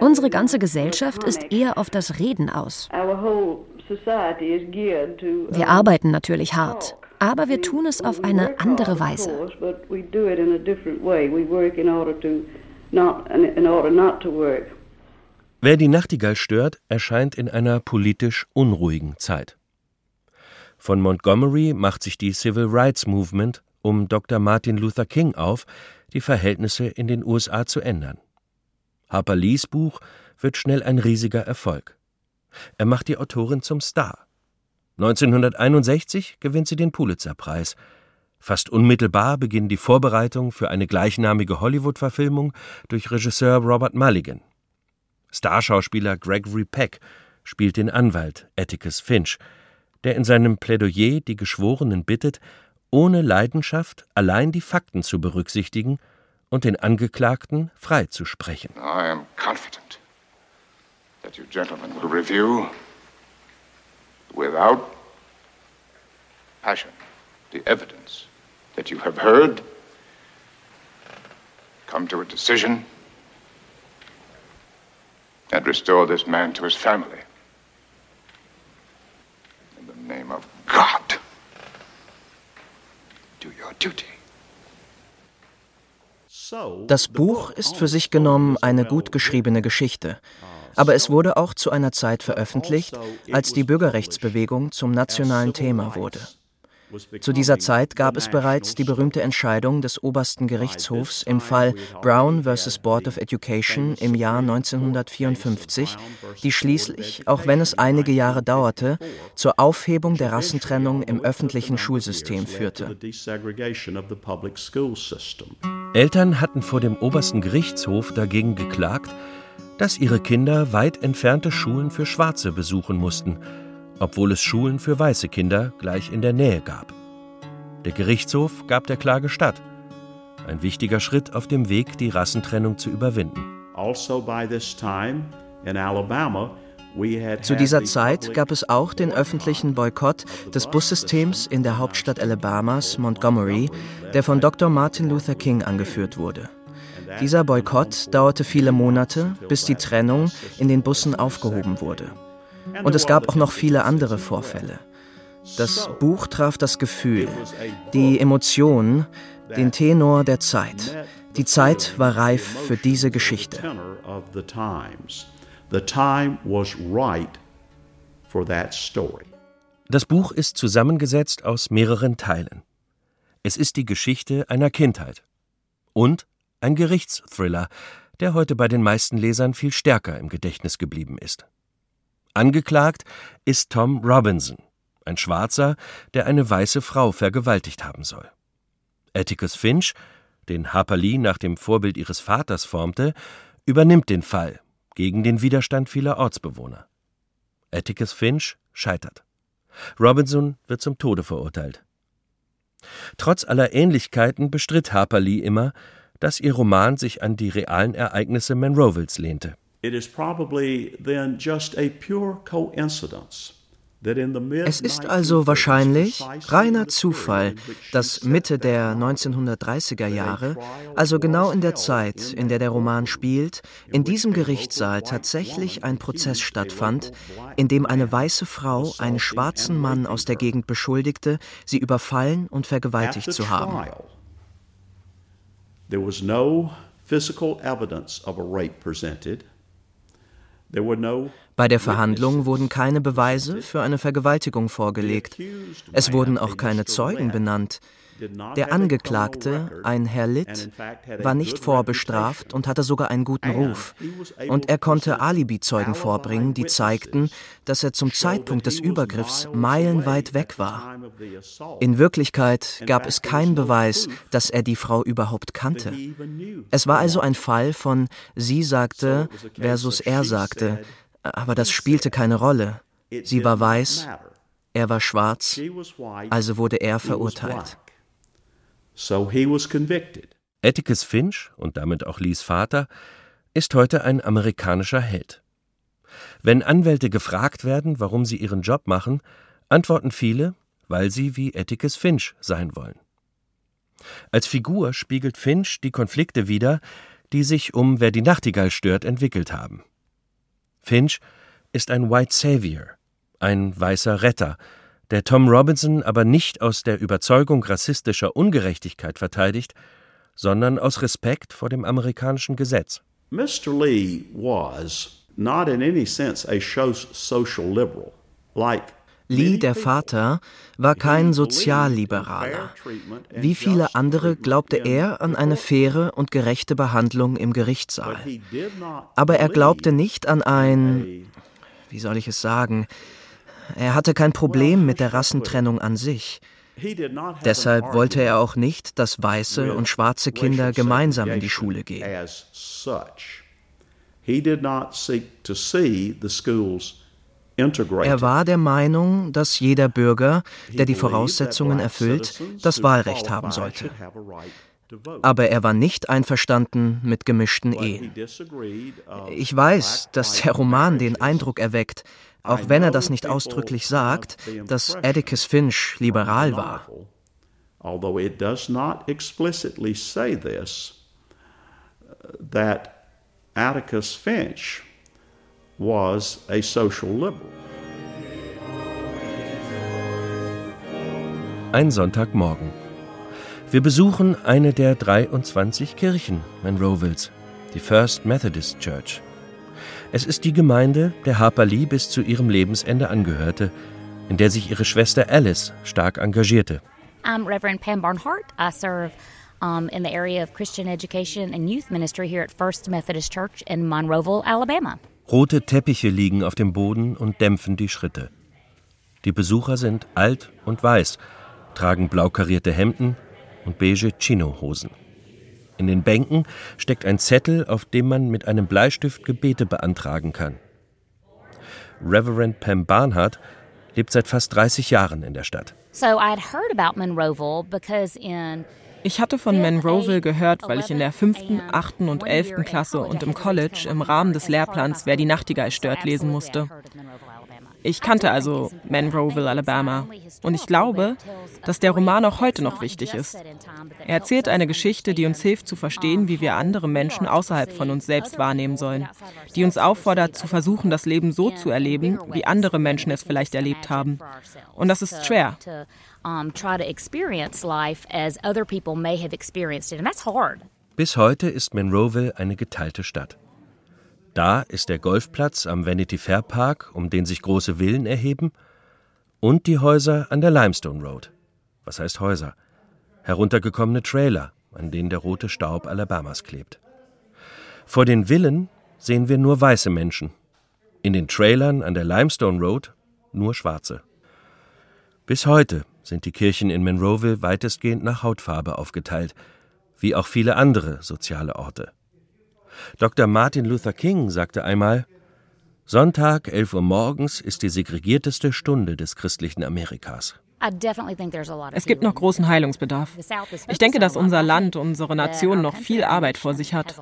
S2: Unsere ganze Gesellschaft ist eher auf das Reden aus. Wir arbeiten natürlich hart, aber wir tun es auf eine andere Weise.
S3: Wer die Nachtigall stört, erscheint in einer politisch unruhigen Zeit. Von Montgomery macht sich die Civil Rights Movement um Dr. Martin Luther King auf, die Verhältnisse in den USA zu ändern. Harper Lees Buch wird schnell ein riesiger Erfolg. Er macht die Autorin zum Star. 1961 gewinnt sie den Pulitzer-Preis. Fast unmittelbar beginnen die Vorbereitungen für eine gleichnamige Hollywood-Verfilmung durch Regisseur Robert Mulligan. Starschauspieler Gregory Peck spielt den Anwalt Atticus Finch, der in seinem Plädoyer die Geschworenen bittet, ohne Leidenschaft allein die Fakten zu berücksichtigen und den Angeklagten freizusprechen. I am confident that you gentlemen will review without passion the evidence that you have heard, come to a decision and restore this man to his family. In the name of God.
S4: Das Buch ist für sich genommen eine gut geschriebene Geschichte. Aber es wurde auch zu einer Zeit veröffentlicht, als die Bürgerrechtsbewegung zum nationalen Thema wurde. Zu dieser Zeit gab es bereits die berühmte Entscheidung des obersten Gerichtshofs im Fall Brown vs. Board of Education im Jahr 1954, die schließlich, auch wenn es einige Jahre dauerte, zur Aufhebung der Rassentrennung im öffentlichen Schulsystem führte.
S3: Eltern hatten vor dem obersten Gerichtshof dagegen geklagt, dass ihre Kinder weit entfernte Schulen für Schwarze besuchen mussten – obwohl es Schulen für weiße Kinder gleich in der Nähe gab. Der Gerichtshof gab der Klage statt. Ein wichtiger Schritt auf dem Weg, die Rassentrennung zu überwinden.
S4: Also zu dieser Zeit gab es auch den öffentlichen Boykott des Bussystems in der Hauptstadt Alabamas, Montgomery, der von Dr. Martin Luther King angeführt wurde. Dieser Boykott dauerte viele Monate, bis die Trennung in den Bussen aufgehoben wurde. Und es gab auch noch viele andere Vorfälle. Das Buch traf das Gefühl, die Emotionen, den Tenor der Zeit. Die Zeit war reif für diese Geschichte.
S3: Das Buch ist zusammengesetzt aus mehreren Teilen. Es ist die Geschichte einer Kindheit und ein Gerichtsthriller, der heute bei den meisten Lesern viel stärker im Gedächtnis geblieben ist. Angeklagt ist Tom Robinson, ein Schwarzer, der eine weiße Frau vergewaltigt haben soll. Atticus Finch, den Harper Lee nach dem Vorbild ihres Vaters formte, übernimmt den Fall gegen den Widerstand vieler Ortsbewohner. Atticus Finch scheitert. Robinson wird zum Tode verurteilt. Trotz aller Ähnlichkeiten bestritt Harper Lee immer, dass ihr Roman sich an die realen Ereignisse Monroevilles lehnte. It is probably then just a pure
S4: coincidence es ist also wahrscheinlich reiner Zufall, dass Mitte der 1930er Jahre, also genau in der Zeit, in der der Roman spielt, in diesem Gerichtssaal tatsächlich ein Prozess stattfand, in dem eine weiße Frau einen schwarzen Mann aus der Gegend beschuldigte, sie überfallen und vergewaltigt zu haben. There was no physical evidence of a rape presented. Bei der Verhandlung wurden keine Beweise für eine Vergewaltigung vorgelegt. Es wurden auch keine Zeugen benannt. Der Angeklagte, ein Herr Litt, war nicht vorbestraft und hatte sogar einen guten Ruf. Und er konnte Alibi-Zeugen vorbringen, die zeigten, dass er zum Zeitpunkt des Übergriffs meilenweit weg war. In Wirklichkeit gab es keinen Beweis, dass er die Frau überhaupt kannte. Es war also ein Fall von sie sagte versus er sagte, aber das spielte keine Rolle. Sie war weiß, er war schwarz, also wurde er verurteilt.
S3: So he was convicted. Atticus Finch und damit auch Lees Vater ist heute ein amerikanischer Held. Wenn Anwälte gefragt werden, warum sie ihren Job machen, antworten viele, weil sie wie Atticus Finch sein wollen. Als Figur spiegelt Finch die Konflikte wider, die sich um Wer die Nachtigall stört entwickelt haben. Finch ist ein White Savior, ein weißer Retter, der Tom Robinson aber nicht aus der Überzeugung rassistischer Ungerechtigkeit verteidigt, sondern aus Respekt vor dem amerikanischen Gesetz. Mr. Lee was not in any sense a social liberal,
S4: like Lee, der Vater, war kein Sozialliberaler. Wie viele andere glaubte er an eine faire und gerechte Behandlung im Gerichtssaal. Aber er glaubte nicht an ein, wie soll ich es sagen, er hatte kein Problem mit der Rassentrennung an sich. Deshalb wollte er auch nicht, dass weiße und schwarze Kinder gemeinsam in die Schule gehen. Er war der Meinung, dass jeder Bürger, der die Voraussetzungen erfüllt, das Wahlrecht haben sollte. Aber er war nicht einverstanden mit gemischten Ehen. Ich weiß, dass der Roman den Eindruck erweckt, auch wenn er das nicht ausdrücklich sagt, dass Atticus Finch liberal war. Although it does not explicitly say this, that Atticus Finch was a social liberal.
S3: Ein Sonntagmorgen. Wir besuchen eine der 23 Kirchen Monroevilles, die First Methodist Church. Es ist die Gemeinde, der Harper Lee bis zu ihrem Lebensende angehörte, in der sich ihre Schwester Alice stark engagierte.
S12: I'm Reverend Pam Barnhart. I serve um, in the area of Christian education and youth ministry here at First Methodist Church in Monroeville, Alabama.
S3: Rote Teppiche liegen auf dem Boden und dämpfen die Schritte. Die Besucher sind alt und weiß, tragen blau karierte Hemden und beige Chino-Hosen. In den Bänken steckt ein Zettel, auf dem man mit einem Bleistift Gebete beantragen kann. Reverend Pam Barnhart lebt seit fast 30 Jahren in der Stadt.
S7: Ich hatte von Monroeville gehört, weil ich in der fünften, achten und elften Klasse und im College im Rahmen des Lehrplans Wer die Nachtigall stört lesen musste. Ich kannte also Monroeville, Alabama. Und ich glaube, dass der Roman auch heute noch wichtig ist. Er erzählt eine Geschichte, die uns hilft zu verstehen, wie wir andere Menschen außerhalb von uns selbst wahrnehmen sollen. Die uns auffordert, zu versuchen, das Leben so zu erleben, wie andere Menschen es vielleicht erlebt haben. Und das ist schwer.
S3: Bis heute ist Monroeville eine geteilte Stadt. Da ist der Golfplatz am Vanity Fair Park, um den sich große Villen erheben, und die Häuser an der Limestone Road. Was heißt Häuser? Heruntergekommene Trailer, an denen der rote Staub Alabamas klebt. Vor den Villen sehen wir nur weiße Menschen. In den Trailern an der Limestone Road nur schwarze. Bis heute sind die Kirchen in Monroeville weitestgehend nach Hautfarbe aufgeteilt, wie auch viele andere soziale Orte. Dr. Martin Luther King sagte einmal, Sonntag, 11 Uhr morgens, ist die segregierteste Stunde des christlichen Amerikas.
S7: Es gibt noch großen Heilungsbedarf. Ich denke, dass unser Land, unsere Nation noch viel Arbeit vor sich hat.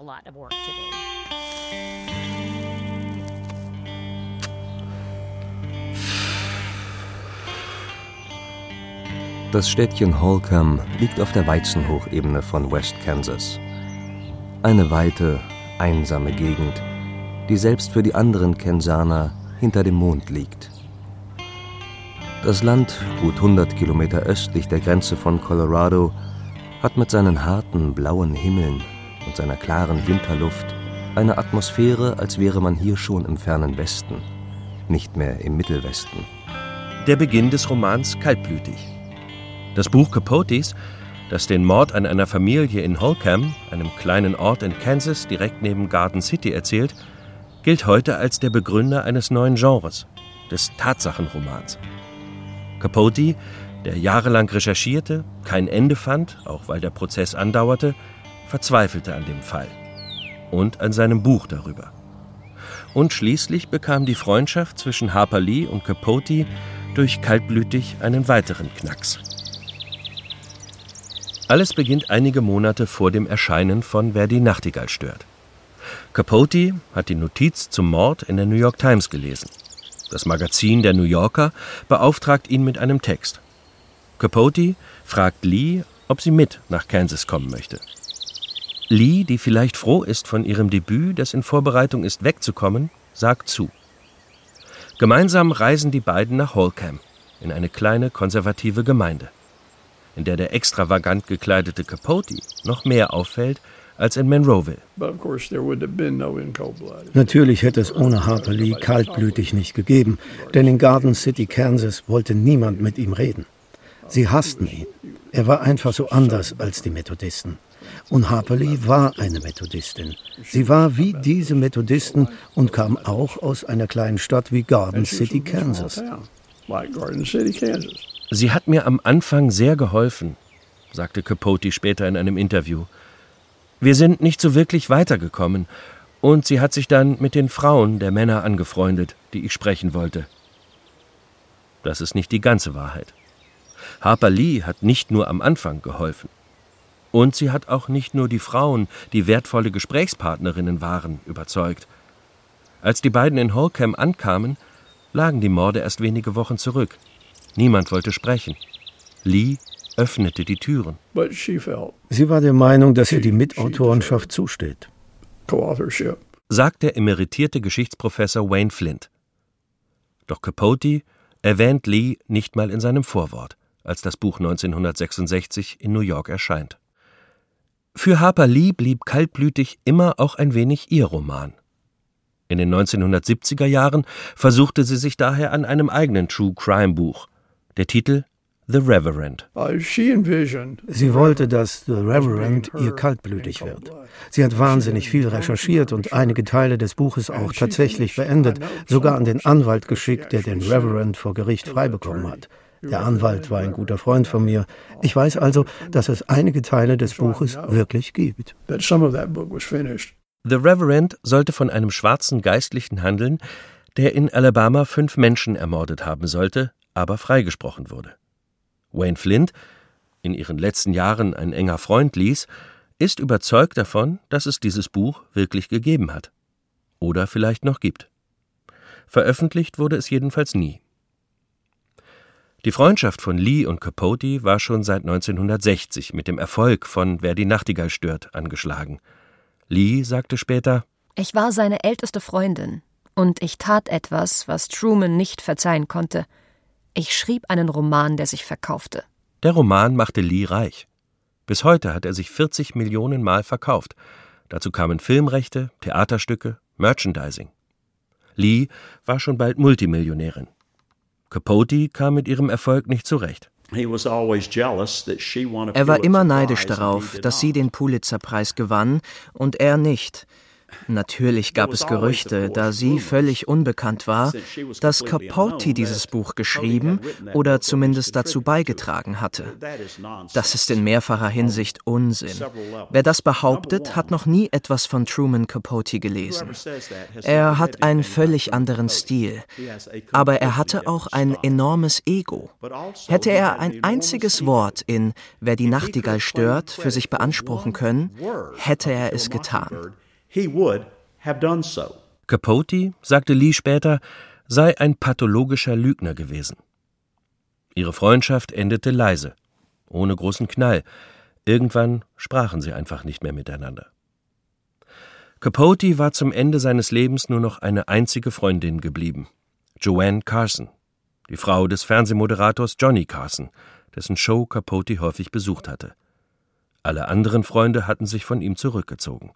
S10: Das Städtchen Holcomb liegt auf der Weizenhochebene von West Kansas. Eine weite, einsame Gegend, die selbst für die anderen Kensaner hinter dem Mond liegt. Das Land, gut 100 Kilometer östlich der Grenze von Colorado, hat mit seinen harten blauen Himmeln und seiner klaren Winterluft eine Atmosphäre, als wäre man hier schon im fernen Westen, nicht mehr im Mittelwesten.
S3: Der Beginn des Romans kaltblütig. Das Buch Capotes das den Mord an einer Familie in Holcomb, einem kleinen Ort in Kansas direkt neben Garden City, erzählt, gilt heute als der Begründer eines neuen Genres, des Tatsachenromans. Capote, der jahrelang recherchierte, kein Ende fand, auch weil der Prozess andauerte, verzweifelte an dem Fall und an seinem Buch darüber. Und schließlich bekam die Freundschaft zwischen Harper Lee und Capote durch kaltblütig einen weiteren Knacks. Alles beginnt einige Monate vor dem Erscheinen von Wer die Nachtigall stört. Capote hat die Notiz zum Mord in der New York Times gelesen. Das Magazin der New Yorker beauftragt ihn mit einem Text. Capote fragt Lee, ob sie mit nach Kansas kommen möchte. Lee, die vielleicht froh ist von ihrem Debüt, das in Vorbereitung ist, wegzukommen, sagt zu. Gemeinsam reisen die beiden nach Holcomb, in eine kleine konservative Gemeinde in der der extravagant gekleidete Capote noch mehr auffällt als in Monroeville.
S6: Natürlich hätte es ohne Harper Lee kaltblütig nicht gegeben, denn in Garden City, Kansas wollte niemand mit ihm reden. Sie hassten ihn. Er war einfach so anders als die Methodisten. Und Harper Lee war eine Methodistin. Sie war wie diese Methodisten und kam auch aus einer kleinen Stadt wie Garden City, Kansas.
S3: Sie hat mir am Anfang sehr geholfen, sagte Capote später in einem Interview. Wir sind nicht so wirklich weitergekommen, und sie hat sich dann mit den Frauen der Männer angefreundet, die ich sprechen wollte. Das ist nicht die ganze Wahrheit. Harper Lee hat nicht nur am Anfang geholfen. Und sie hat auch nicht nur die Frauen, die wertvolle Gesprächspartnerinnen waren, überzeugt. Als die beiden in Holcomb ankamen, lagen die Morde erst wenige Wochen zurück. Niemand wollte sprechen. Lee öffnete die Türen.
S6: Sie war der Meinung, dass ihr die Mitautorenschaft zusteht.
S3: Sagt der emeritierte Geschichtsprofessor Wayne Flint. Doch Capote erwähnt Lee nicht mal in seinem Vorwort, als das Buch 1966 in New York erscheint. Für Harper Lee blieb kaltblütig immer auch ein wenig ihr Roman. In den 1970er Jahren versuchte sie sich daher an einem eigenen True Crime Buch. Der Titel The Reverend.
S6: Sie wollte, dass The Reverend ihr kaltblütig wird. Sie hat wahnsinnig viel recherchiert und einige Teile des Buches auch tatsächlich beendet, sogar an den Anwalt geschickt, der den Reverend vor Gericht freibekommen hat. Der Anwalt war ein guter Freund von mir. Ich weiß also, dass es einige Teile des Buches wirklich gibt.
S3: The Reverend sollte von einem schwarzen Geistlichen handeln, der in Alabama fünf Menschen ermordet haben sollte, aber freigesprochen wurde. Wayne Flint, in ihren letzten Jahren ein enger Freund ließ, ist überzeugt davon, dass es dieses Buch wirklich gegeben hat. Oder vielleicht noch gibt. Veröffentlicht wurde es jedenfalls nie. Die Freundschaft von Lee und Capote war schon seit 1960 mit dem Erfolg von Wer die Nachtigall stört angeschlagen. Lee sagte später:
S2: Ich war seine älteste Freundin und ich tat etwas, was Truman nicht verzeihen konnte. Ich schrieb einen Roman, der sich verkaufte.
S3: Der Roman machte Lee reich. Bis heute hat er sich 40 Millionen Mal verkauft. Dazu kamen Filmrechte, Theaterstücke, Merchandising. Lee war schon bald Multimillionärin. Capote kam mit ihrem Erfolg nicht zurecht.
S4: Er war immer neidisch darauf, dass sie den Pulitzerpreis gewann und er nicht. Natürlich gab es Gerüchte, da sie völlig unbekannt war, dass Capote dieses Buch geschrieben oder zumindest dazu beigetragen hatte. Das ist in mehrfacher Hinsicht Unsinn. Wer das behauptet, hat noch nie etwas von Truman Capote gelesen. Er hat einen völlig anderen Stil, aber er hatte auch ein enormes Ego. Hätte er ein einziges Wort in Wer die Nachtigall stört für sich beanspruchen können, hätte er es getan he would
S3: have done so. Capote, sagte Lee später, sei ein pathologischer Lügner gewesen. Ihre Freundschaft endete leise, ohne großen Knall. Irgendwann sprachen sie einfach nicht mehr miteinander. Capote war zum Ende seines Lebens nur noch eine einzige Freundin geblieben, Joanne Carson, die Frau des Fernsehmoderators Johnny Carson, dessen Show Capote häufig besucht hatte. Alle anderen Freunde hatten sich von ihm zurückgezogen.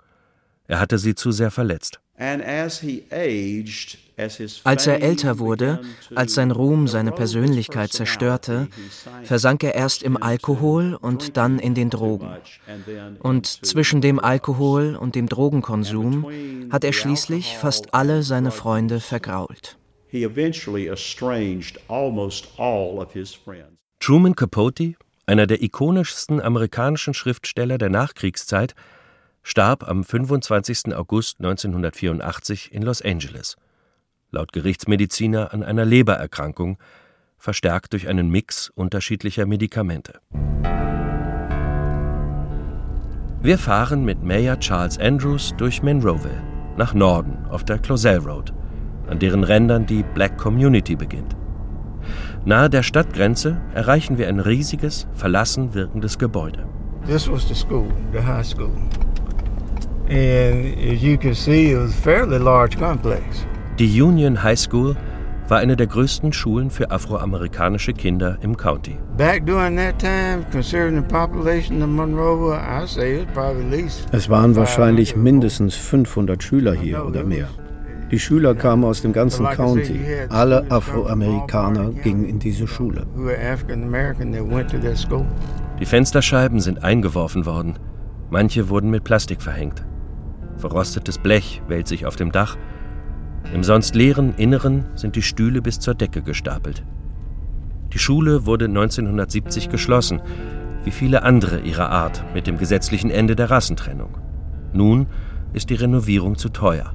S3: Er hatte sie zu sehr verletzt.
S4: Als er älter wurde, als sein Ruhm seine Persönlichkeit zerstörte, versank er erst im Alkohol und dann in den Drogen. Und zwischen dem Alkohol und dem Drogenkonsum hat er schließlich fast alle seine Freunde vergrault.
S3: Truman Capote, einer der ikonischsten amerikanischen Schriftsteller der Nachkriegszeit, starb am 25. August 1984 in Los Angeles, laut Gerichtsmediziner an einer Lebererkrankung, verstärkt durch einen Mix unterschiedlicher Medikamente. Wir fahren mit Mayor Charles Andrews durch Monroeville, nach Norden auf der Closell Road, an deren Rändern die Black Community beginnt. Nahe der Stadtgrenze erreichen wir ein riesiges, verlassen wirkendes Gebäude.
S5: This was the school, the high school. And as you can see, it was a fairly large complex.
S3: Die Union High School war eine der größten Schulen für afroamerikanische Kinder im County.
S5: Back during that time, considering the population of Monroe, I say it's probably at least
S6: Es waren wahrscheinlich mindestens 500 Schüler hier oder mehr. Die Schüler kamen aus dem ganzen County. Alle Afroamerikaner gingen in diese Schule.
S3: Die Fensterscheiben sind eingeworfen worden. Manche wurden mit Plastik verhängt. Verrostetes Blech wälzt sich auf dem Dach. Im sonst leeren Inneren sind die Stühle bis zur Decke gestapelt. Die Schule wurde 1970 geschlossen, wie viele andere ihrer Art, mit dem gesetzlichen Ende der Rassentrennung. Nun ist die Renovierung zu teuer.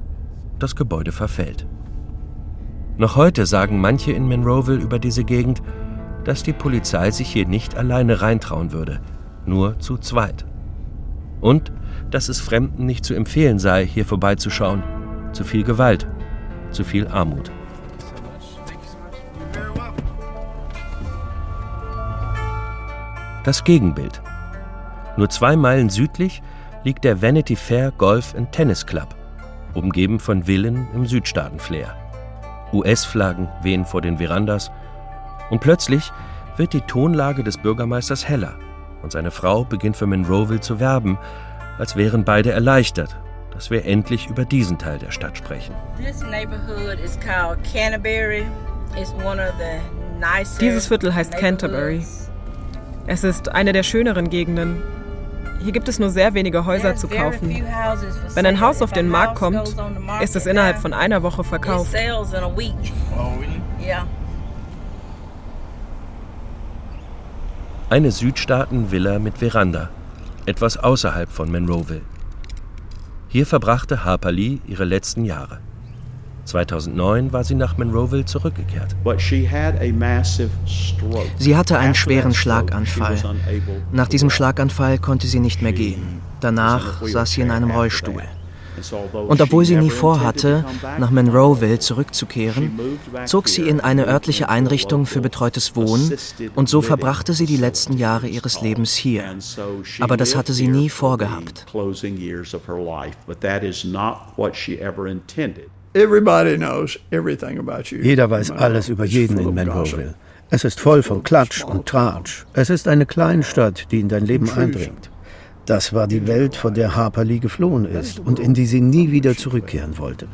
S3: Das Gebäude verfällt. Noch heute sagen manche in Monroeville über diese Gegend, dass die Polizei sich hier nicht alleine reintrauen würde, nur zu zweit. Und dass es Fremden nicht zu empfehlen sei, hier vorbeizuschauen. Zu viel Gewalt, zu viel Armut. Das Gegenbild. Nur zwei Meilen südlich liegt der Vanity Fair Golf and Tennis Club, umgeben von Villen im Südstaaten-Flair. US-Flaggen wehen vor den Verandas und plötzlich wird die Tonlage des Bürgermeisters heller und seine Frau beginnt für Monroeville zu werben, als wären beide erleichtert, dass wir endlich über diesen Teil der Stadt sprechen.
S7: Dieses Viertel heißt Canterbury. Es ist eine der schöneren Gegenden. Hier gibt es nur sehr wenige Häuser zu kaufen. Wenn ein Haus auf den Markt kommt, ist es innerhalb von einer Woche verkauft.
S3: Eine Südstaaten-Villa mit Veranda, etwas außerhalb von Monroeville. Hier verbrachte Harper Lee ihre letzten Jahre. 2009 war sie nach Monroeville zurückgekehrt.
S4: Sie hatte einen schweren Schlaganfall. Nach diesem Schlaganfall konnte sie nicht mehr gehen. Danach saß sie in einem Rollstuhl. Und obwohl sie nie vorhatte, nach Monroeville zurückzukehren, zog sie in eine örtliche Einrichtung für betreutes Wohnen und so verbrachte sie die letzten Jahre ihres Lebens hier. Aber das hatte sie nie vorgehabt.
S6: Jeder weiß alles über jeden in Monroeville. Es ist voll von Klatsch und Tratsch. Es ist eine Kleinstadt, die in dein Leben eindringt. Das war die Welt, von der Harper Lee geflohen ist und in die sie nie wieder zurückkehren wollte.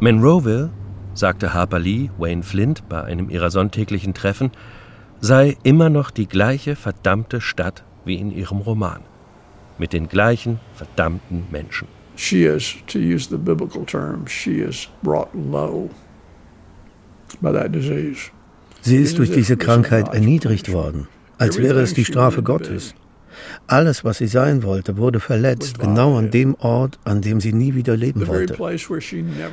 S3: Monroeville, sagte Harper Lee Wayne Flint bei einem ihrer sonntäglichen Treffen, sei immer noch die gleiche verdammte Stadt wie in ihrem Roman. Mit den gleichen verdammten Menschen.
S11: She is, to use the biblical term, she is brought low by that disease.
S6: Sie ist durch diese Krankheit erniedrigt worden als wäre es die Strafe Gottes. Alles, was sie sein wollte, wurde verletzt, genau an dem Ort, an dem sie nie wieder leben wollte.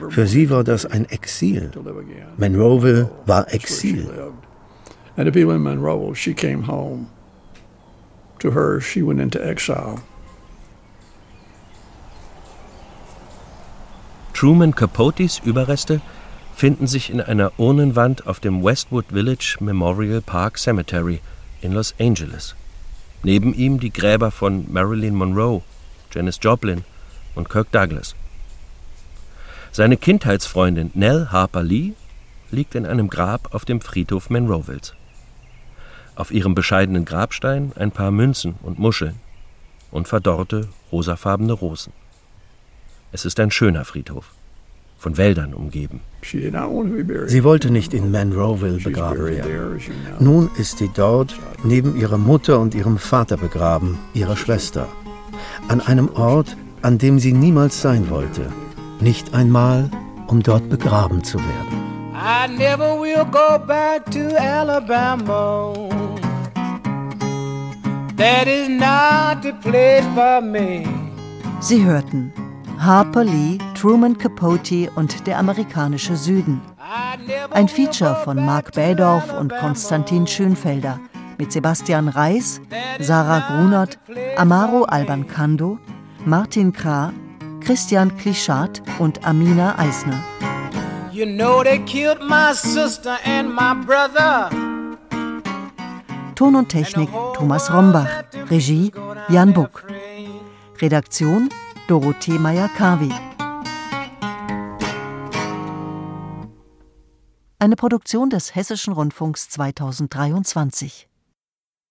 S6: Für sie war das ein Exil. Monroeville war Exil.
S11: And the people in Monroeville, she came home. To her, she went into exile.
S3: Truman Capotes Überreste finden sich in einer Urnenwand auf dem Westwood Village Memorial Park Cemetery – in Los Angeles. Neben ihm die Gräber von Marilyn Monroe, Janis Joplin und Kirk Douglas. Seine Kindheitsfreundin Nell Harper Lee liegt in einem Grab auf dem Friedhof Monroevilles. Auf ihrem bescheidenen Grabstein ein paar Münzen und Muscheln und verdorrte rosafarbene Rosen. Es ist ein schöner Friedhof von Wäldern umgeben.
S6: Sie wollte nicht in Monroeville begraben werden. Nun ist sie dort neben ihrer Mutter und ihrem Vater begraben, ihrer Schwester. An einem Ort, an dem sie niemals sein wollte. Nicht einmal, um dort begraben zu werden. I never will go back to Alabama.
S1: That is not the place for me. Sie hörten Harper Lee, Truman Capote und der amerikanische Süden. Ein Feature von Mark Badorf und Konstantin Schönfelder mit Sebastian Reis, Sarah Grunert, Amaro Albancando, Martin Krah, Christian Klichat und Amina Eisner. You know they killed my sister and my brother. Ton und Technik Thomas Rombach, Regie Jan Buck. Redaktion Dorothee Meyer-Karwi. Eine Produktion des Hessischen Rundfunks 2023.